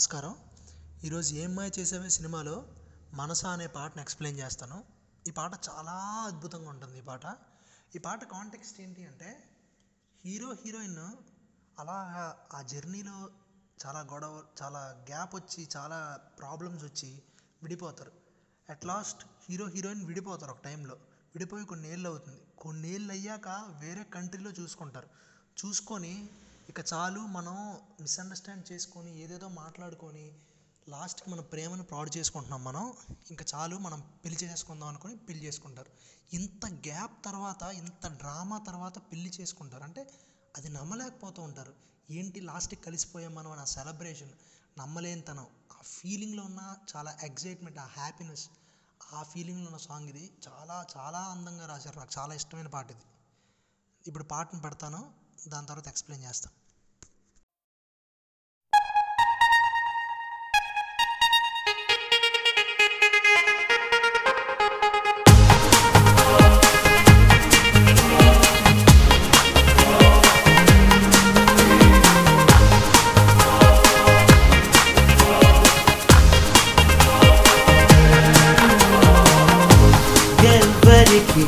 నమస్కారం. ఈరోజు ఏం మాయ చేసావే సినిమాలో? మనస అనే పాటను ఎక్స్ప్లెయిన్ చేస్తాను. ఈ పాట చాలా అద్భుతంగా ఉంటుంది ఈ పాట. ఈ పాట కాంటెక్స్ట్ ఏంటి అంటే హీరో హీరోయిన్ అలా ఆ జర్నీలో చాలా గొడవ చాలా గ్యాప్ వచ్చి చాలా ప్రాబ్లమ్స్ వచ్చి విడిపోతారు. అట్ లాస్ట్ హీరో హీరోయిన్ విడిపోతారు ఒక టైంలో. విడిపోయి కొన్ని ఏళ్ళు అవుతుంది. కొన్ని ఏళ్ళు అయ్యాక వేరే కంట్రీలో చూసుకుంటారు. చూసుకొని ఇక చాలు మనం మిస్అండర్స్టాండ్ చేసుకొని ఏదేదో మాట్లాడుకొని లాస్ట్కి మన ప్రేమను పాడు చేసుకుంటున్నాం మనం ఇంకా చాలు మనం పెళ్ళి చేసుకుందాం అనుకొని పెళ్ళి చేసుకుంటారు. ఇంత గ్యాప్ తర్వాత ఇంత డ్రామా తర్వాత పెళ్ళి చేసుకుంటారు. అంటే అది నమ్మలేకపోతూ ఉంటారు. ఏంటి లాస్ట్కి కలిసిపోయాం మనం అని ఆ సెలబ్రేషన్ నమ్మలేనితనం. ఆ ఫీలింగ్లో ఉన్న చాలా ఎగ్జైట్మెంట్ ఆ హ్యాపీనెస్ ఆ ఫీలింగ్లో ఉన్న సాంగ్ ఇది చాలా చాలా అందంగా రాశారు. నాకు చాలా ఇష్టమైన పాట ఇది. ఇప్పుడు పాటను పెడతాను. దాని తర్వాత ఎక్స్ప్లెయిన్ చేస్తాను ఎవ్వరికి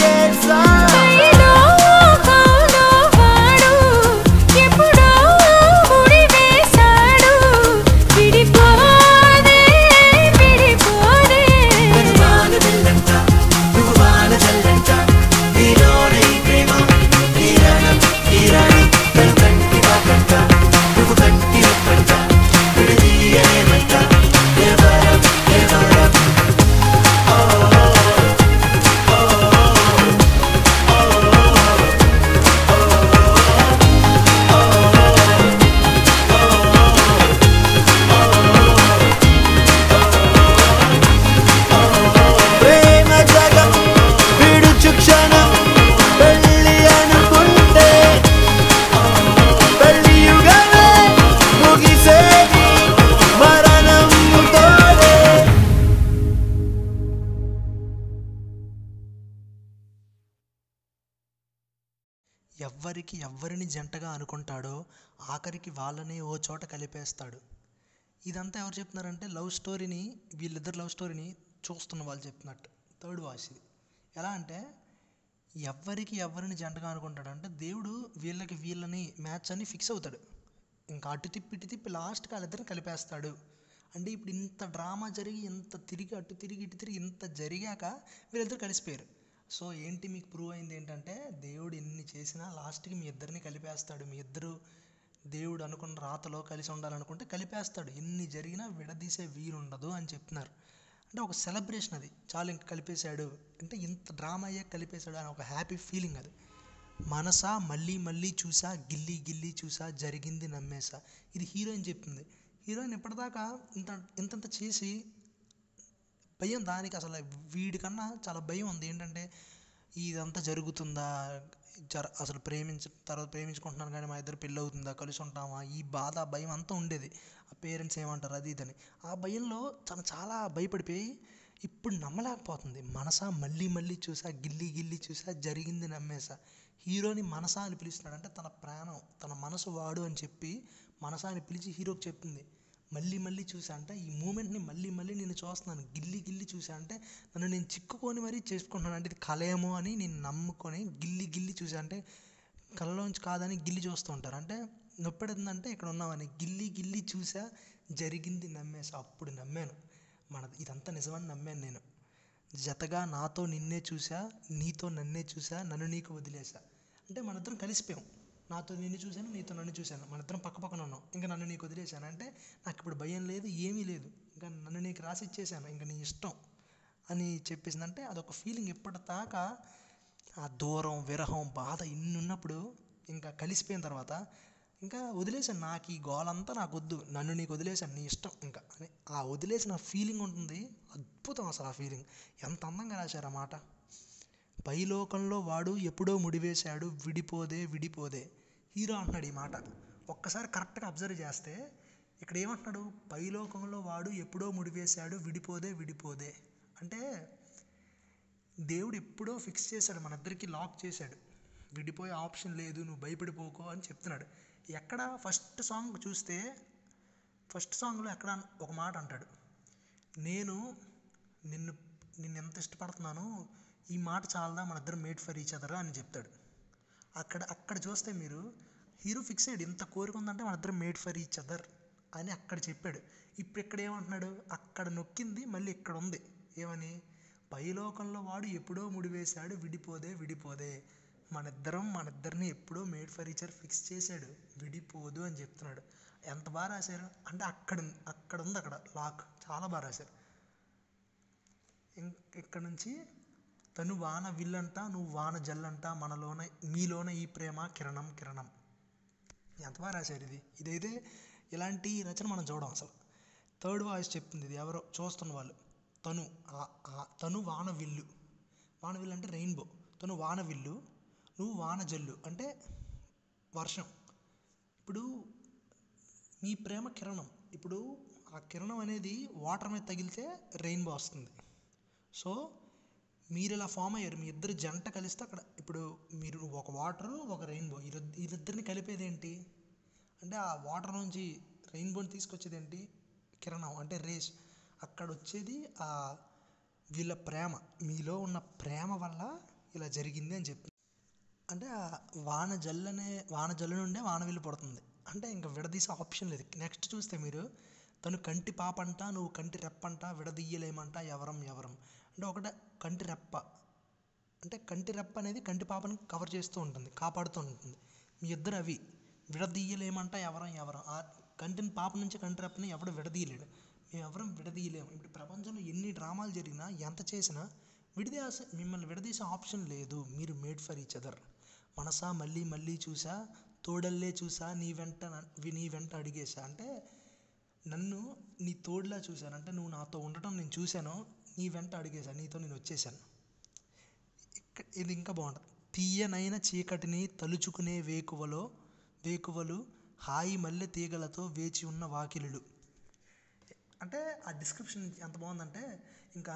dance. ఎవ్వరికి ఎవ్వరిని జంటగా అనుకుంటాడో ఆఖరికి వాళ్ళని ఓ చోట కలిపేస్తాడు. ఇదంతా ఎవరు చెప్తున్నారంటే లవ్ స్టోరీని వీళ్ళిద్దరు లవ్ స్టోరీని చూస్తున్న వాళ్ళు చెప్తున్నట్టు. థర్డ్ వాయిస్ ఇది. ఎలా అంటే ఎవ్వరికి ఎవరిని జంటగా అనుకుంటాడు అంటే దేవుడు వీళ్ళకి వీళ్ళని మ్యాచ్ అని ఫిక్స్ అవుతాడు. ఇంకా అటు తిప్పి ఇటు తిప్పి లాస్ట్కి వాళ్ళిద్దరిని కలిపేస్తాడు. అంటే ఇప్పుడు ఇంత డ్రామా జరిగి ఇంత తిరిగి అటు తిరిగి ఇటు తిరిగి ఇంత జరిగాక వీళ్ళిద్దరు కలిసిపోయారు. సో ఏంటి మీకు ప్రూవ్ అయింది ఏంటంటే దేవుడు ఎన్ని చేసినా లాస్ట్కి మీ ఇద్దరిని కలిపేస్తాడు. మీ ఇద్దరు దేవుడు అనుకున్న రాతలో కలిసి ఉండాలనుకుంటే కలిపేస్తాడు. ఎన్ని జరిగినా విడదీసే వీలుండదు అని చెప్తున్నారు. అంటే ఒక సెలబ్రేషన్ అది. చాలు ఇంక కలిపేశాడు. అంటే ఇంత డ్రామా అయ్యే కలిపేశాడు అని ఒక హ్యాపీ ఫీలింగ్ అది. మనసా మళ్ళీ మళ్ళీ చూసా గిల్లి గిల్లి చూసా జరిగింది నమ్మేసా. ఇది హీరోయిన్ చెప్తుంది. హీరోయిన్ ఇప్పటిదాకా ఇంత ఇంతంత చేసి భయం దానికి అసలు వీడికన్నా చాలా భయం ఉంది. ఏంటంటే ఇదంతా జరుగుతుందా? జర అసలు ప్రేమించ తర్వాత ప్రేమించుకుంటున్నాను కానీ మా ఇద్దరు పెళ్ళి అవుతుందా కలిసి ఉంటామా ఈ బాధ భయం అంతా ఉండేది. ఆ పేరెంట్స్ ఏమంటారు? అది ఇదని. ఆ భయంలో తను చాలా భయపడిపోయి ఇప్పుడు నమ్మలేకపోతుంది. మనసా మళ్ళీ మళ్ళీ చూసా గిల్లి గిల్లి చూసా జరిగింది నమ్మేసా. హీరోని మనసా అని పిలుస్తున్నాడు అంటే తన ప్రాణం తన మనసు వాడు అని చెప్పి మనసా అని పిలిచి హీరోకి చెప్తుంది. మళ్ళీ మళ్ళీ చూసా అంటే ఈ మూమెంట్ని మళ్ళీ మళ్ళీ నేను చూస్తున్నాను. గిల్లి గిల్లి చూసా అంటే నన్ను నేను చిక్కుకొని మరీ చేసుకుంటున్నాను. అంటే ఇది కలేమో అని నేను నమ్ముకొని గిల్లి గిల్లి చూసా అంటే కళ్ళలోంచి కాదని గిల్లి చూస్తూ ఉంటారు. అంటే నొప్పెడుతుందంటే ఇక్కడ ఉన్నామని గిల్లి గిల్లి చూసా జరిగింది నమ్మేసా అప్పుడు నమ్మాను. మన ఇదంతా నిజమని నమ్మాను నేను. జతగా నాతో నిన్నే చూసా నీతో నన్నే చూసా నన్ను నీకు వదిలేసా అంటే మనిద్దరం కలిసిపోయాం. నాతో నిన్ను చూశాను నీతో నన్ను చూశాను. మన ఇద్దరం పక్క పక్కన ఉన్నాం. ఇంకా నన్ను నీకు వదిలేశాను. అంటే నాకు ఇప్పుడు భయం లేదు ఏమీ లేదు. ఇంకా నన్ను నీకు రాసి ఇచ్చేసాను ఇంకా నీ ఇష్టం అని చెప్పేసింది అంటే అదొక ఫీలింగ్ ఇప్పటిదాకా ఆ దూరం విరహం బాధ ఇన్ని ఉన్నప్పుడు ఇంకా కలిసిపోయిన తర్వాత ఇంకా వదిలేసాను నాకు ఈ గోలంతా నాకు వద్దు నన్ను నీకు వదిలేసాను నీ ఇష్టం ఇంకా అని. ఆ వదిలేసిన ఫీలింగ్ ఉంటుంది. అద్భుతం అసలు ఆ ఫీలింగ్ ఎంత అందంగా రాశారు ఆ మాట. పైలోకంలో వాడు ఎప్పుడో ముడివేశాడు. విడిపోదే విడిపోదే. హీరో అంటున్నాడు ఈ మాట. ఒక్కసారి కరెక్ట్గా అబ్జర్వ్ చేస్తే ఇక్కడ ఏమంటున్నాడు? పైలోకంలో వాడు ఎప్పుడో ముడివేశాడు విడిపోదే విడిపోదే. అంటే దేవుడు ఎప్పుడో ఫిక్స్ చేశాడు మన ఇద్దరికి లాక్ చేశాడు. విడిపోయే ఆప్షన్ లేదు నువ్వు భయపడిపోకో అని చెప్తున్నాడు. ఎక్కడ ఫస్ట్ సాంగ్ చూస్తే ఫస్ట్ సాంగ్లో ఎక్కడ ఒక మాట అంటాడు. నేను నిన్ను నిన్ను ఎంత ఇష్టపడుతున్నానో ఈ మాట చాలదా? మన ఇద్దరం మేడ్ ఫర్ ఈచ్ అదరా అని చెప్తాడు. అక్కడ అక్కడ చూస్తే మీరు హీరో ఫిక్స్ అయ్యాడు ఇంత కోరిక ఉందంటే మన ఇద్దరం మేడ్ ఫర్ ఈచ్ అదర్ అని అక్కడ చెప్పాడు. ఇప్పుడు ఇక్కడ ఏమంటున్నాడు? అక్కడ నొక్కింది మళ్ళీ ఇక్కడ ఉంది. ఏమని? పైలోకంలో వాడు ఎప్పుడో ముడివేశాడు విడిపోదే విడిపోదే. మన ఇద్దరం మన ఇద్దరిని ఎప్పుడో మేడ్ ఫర్ ఫిక్స్ చేశాడు విడిపోదు అని చెప్తున్నాడు. ఎంత బాగా రాశారు? అంటే అక్కడ అక్కడ ఉంది అక్కడ లాక్ చాలా బాగా రాశారు. ఇం- ఇక్కడ నుంచి తను వాన విల్లంట నువ్వు వాన జల్లంట మనలోన మీలోన ఈ ప్రేమ కిరణం కిరణం. ఎంత బాగా రాశారు ఇది. ఇదైతే ఇలాంటి రచన మనం చూడం అసలు. థర్డ్ వాయిస్ చెప్తుంది ఇది ఎవరో చూస్తున్న వాళ్ళు. తను తను వాన విల్లు. వాన విల్లు అంటే రెయిన్బో. తను వాన విల్లు నువ్వు వాన జల్లు అంటే వర్షం. ఇప్పుడు మీ ప్రేమ కిరణం. ఇప్పుడు ఆ కిరణం అనేది వాటర్ మీద తగిలితే రెయిన్బో వస్తుంది. సో మీరు ఇలా ఫామ్ అయ్యారు మీ ఇద్దరు జంట కలిస్తే అక్కడ ఇప్పుడు మీరు ఒక వాటర్ ఒక రెయిన్బో వీరిద్దరిని కలిపేది ఏంటి అంటే ఆ వాటర్ నుంచి రెయిన్బోని తీసుకొచ్చేది ఏంటి కిరణం అంటే రేస్. అక్కడ వచ్చేది ఆ వీళ్ళ ప్రేమ. మీలో ఉన్న ప్రేమ వల్ల ఇలా జరిగింది అని చెప్పింది అంటే ఆ వాన జల్లనే వాన జల్లు నుండే వాన వెళ్ళి పడుతుంది. అంటే ఇంకా విడదీసే ఆప్షన్ లేదు. నెక్స్ట్ చూస్తే మీరు తను కంటి పాపంట నువ్వు కంటి రెప్పంట విడదీయలేమంట ఎవరం ఎవరం. అంటే ఒకటే కంటి రెప్ప. అంటే కంటి రెప్ప అనేది కంటి పాపని కవర్ చేస్తూ ఉంటుంది కాపాడుతూ ఉంటుంది. మీ ఇద్దరు అవి విడదీయలేమంట ఎవరం ఎవరం. ఆ కంటిని పాప నుంచి కంటి రెప్పని ఎవడు విడదీయలేడు. మేము ఎవరం విడదీయలేము. ఇప్పుడు ప్రపంచంలో ఎన్ని డ్రామాలు జరిగినా ఎంత చేసినా విడదీసే మిమ్మల్ని విడదీసే ఆప్షన్ లేదు. మీరు మేడ్ ఫర్ ఈచ్ అదర్ మనసా మళ్ళీ మళ్ళీ చూసా తోడల్లే చూసా నీ వెంట నీ వెంట అడిగేసా. అంటే నన్ను నీ తోడులా చూశాను. అంటే నువ్వు నాతో ఉండటం నేను చూశాను. నీ వెంట అడిగేశాను నీతో నేను వచ్చేసాను ఇది ఇంకా బాగుంటుంది. తీయనైన చీకటిని తలుచుకునే వేకువలో వేకువలు హాయి మల్లె తీగలతో వేచి ఉన్న వాకిలుడు అంటే ఆ డిస్క్రిప్షన్ ఎంత బాగుందంటే ఇంకా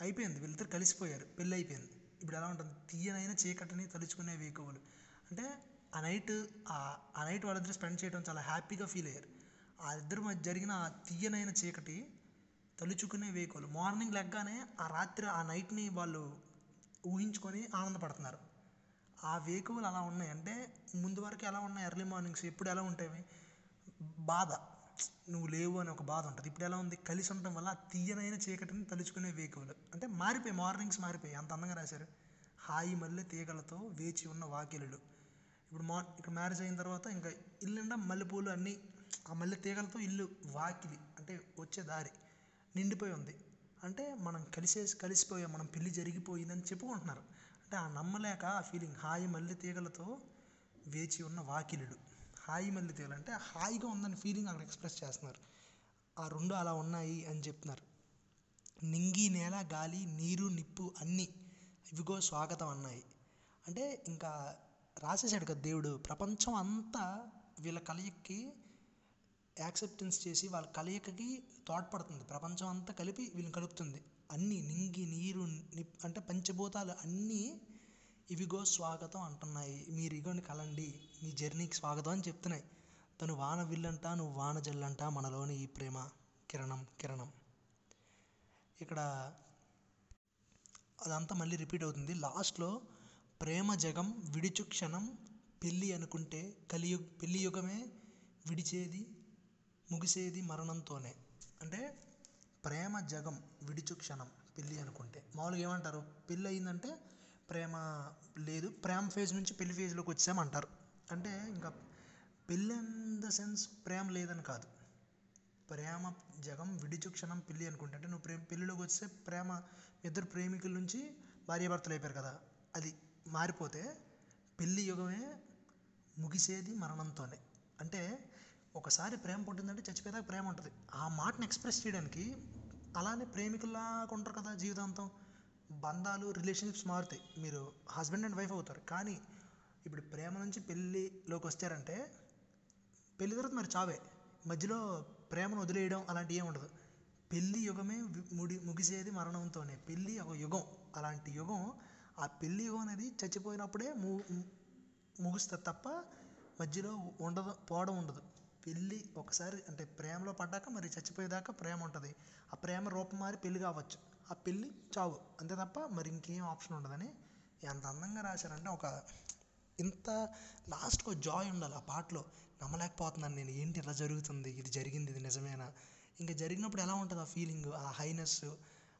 అయిపోయింది వీళ్ళిద్దరు కలిసిపోయారు పెళ్ళి అయిపోయింది ఇప్పుడు ఎలా ఉంటుంది? తీయనైన చీకటిని తలుచుకునే వేకువలు. అంటే ఆ నైట్ ఆ నైట్ వాళ్ళిద్దరు స్పెండ్ చేయడం చాలా హ్యాపీగా ఫీల్ అయ్యారు. ఆ ఇద్దరు మధ్య జరిగిన ఆ తీయనైన చీకటి తలుచుకునే వేకువలు. మార్నింగ్ లెగ్గానే ఆ రాత్రి ఆ నైట్ని వాళ్ళు ఊహించుకొని ఆనందపడుతున్నారు. ఆ వేకువలు అలా ఉన్నాయి. అంటే ముందు వరకు ఎలా ఉన్నాయి? ఎర్లీ మార్నింగ్స్ ఎప్పుడు ఎలా ఉంటాయి? బాధ. నువ్వు లేవు అని ఒక బాధ ఉంటుంది. ఇప్పుడు ఎలా ఉంది? కలిసి ఉండటం వల్ల తీయనైన చీకటిని తలుచుకునే వేకువలు. అంటే మారిపోయి మార్నింగ్స్ మారిపోయి. అంత అందంగా రాశారు. హాయి మల్లె తీగలతో వేచి ఉన్న వాకిలుడు ఇప్పుడు మా ఇక్కడ మ్యారేజ్ అయిన తర్వాత ఇంకా ఇల్లుండా మల్లెపూలు అన్నీ ఆ మల్లె తీగలతో ఇల్లు వాకిలి. అంటే వచ్చే దారి. నిండిపోయి ఉంది. అంటే మనం కలిసే కలిసిపోయాం మనం పెళ్ళి జరిగిపోయిందని చెప్పుకుంటున్నారు. అంటే ఆ నమ్మలేక ఆ ఫీలింగ్ హాయి మల్లె తీగలతో వేచి ఉన్న వాకిలుడు హాయి మల్లె తీగలు అంటే హాయిగా ఉందని ఫీలింగ్ అక్కడ ఎక్స్ప్రెస్ చేస్తున్నారు. ఆ రెండు అలా ఉన్నాయి అని చెప్తున్నారు. నింగి నేల గాలి నీరు నిప్పు అన్నీ ఇవిగో స్వాగతం అన్నాయి. అంటే ఇంకా రాసేసాడు కదా దేవుడు ప్రపంచం అంతా వీళ్ళ కలయికకి యాక్సెప్టెన్స్ చేసి వాళ్ళ కలయికకి తోడ్పడుతుంది. ప్రపంచం అంతా కలిపి వీళ్ళని కలుపుతుంది. అన్నీ నింగి నీరు నిప్ అంటే పంచభూతాలు అన్నీ ఇవిగో స్వాగతం అంటున్నాయి. మీరు ఇగోని కలండి మీ జర్నీకి స్వాగతం అని చెప్తున్నాయి. తను వాన విల్లంట నువ్వు వాన జల్లంట మనలోని ఈ ప్రేమ. కిరణం కిరణం. ఇక్కడ అదంతా మళ్ళీ రిపీట్ అవుతుంది. లాస్ట్లో ప్రేమ జగం విడిచు క్షణం పెళ్ళి అనుకుంటే కలియుగ పెళ్ళి యుగమే విడిచేది ముగిసేది మరణంతోనే. అంటే ప్రేమ జగం విడిచు క్షణం పెళ్ళి అనుకుంటే. మామూలుగా ఏమంటారు? పెళ్ళి అయిందంటే ప్రేమ లేదు. ప్రేమ ఫేజ్ నుంచి పెళ్ళి ఫేజ్లోకి వచ్చామంటారు. అంటే ఇంకా పెళ్ళి ఇన్ ద సెన్స్ ప్రేమ లేదని కాదు. ప్రేమ జగం విడిచు క్షణం పెళ్ళి అనుకుంటే. అంటే నువ్వు ప్రేమ పెళ్ళిలోకి వస్తే ప్రేమ ఇద్దరు ప్రేమికుల నుంచి భార్యాభర్తలు అయిపోయారు కదా. అది మారిపోతే పెళ్ళి యుగమే ముగిసేది మరణంతోనే. అంటే ఒకసారి ప్రేమ పుట్టిందంటే చచ్చిపోయేదాకా ప్రేమ ఉంటుంది. ఆ మాటను ఎక్స్ప్రెస్ చేయడానికి అలానే ప్రేమికుల్లాగా ఉంటారు కదా జీవితాంతం. బంధాలు రిలేషన్షిప్స్ మారుతాయి. మీరు హస్బెండ్ అండ్ వైఫ్ అవుతారు. కానీ ఇప్పుడు ప్రేమ నుంచి పెళ్ళిలోకి వచ్చారంటే పెళ్ళి తర్వాత మరి చావే. మధ్యలో ప్రేమను వదిలేయడం అలాంటి ఏం ఉండదు. పెళ్ళి యుగమే ముడి ముగిసేది మరణంతోనే. పెళ్ళి ఒక యుగం. అలాంటి యుగం ఆ పెళ్ళి యుగం అనేది చచ్చిపోయినప్పుడే ము- ముగుస్తుంది తప్ప మధ్యలో ఉండదు పోవడం ఉండదు. పెళ్ళి ఒకసారి అంటే ప్రేమలో పడ్డాక మరి చచ్చిపోయేదాకా ప్రేమ ఉంటుంది. ఆ ప్రేమ రూపం మారి పెళ్ళి కావచ్చు. ఆ పెళ్ళి చావు. అంతే తప్ప మరి ఇంకేం ఆప్షన్ ఉండదని ఎంత అందంగా రాశారంటే ఒక ఇంత లాస్ట్కి ఒక జాయ్ ఉండాలి ఆ పాటలో. నమ్మలేకపోతున్నాను నేను. ఏంటి ఇలా జరుగుతుంది? ఇది జరిగింది. ఇది నిజమేనా? ఇంకా జరిగినప్పుడు ఎలా ఉంటుంది ఆ ఫీలింగ్ ఆ హైనెస్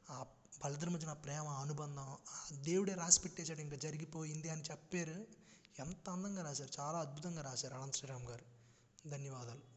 ఆ వాళ్ళిద్దరి మధ్యన ప్రేమ అనుబంధం ఆ దేవుడే రాసి పెట్టేశాడు ఇంకా జరిగిపోయింది అని చెప్పారు. ఎంత అందంగా రాశారు. చాలా అద్భుతంగా రాశారు అనంత శ్రీరామ్ గారు. ధన్యవాదాలు.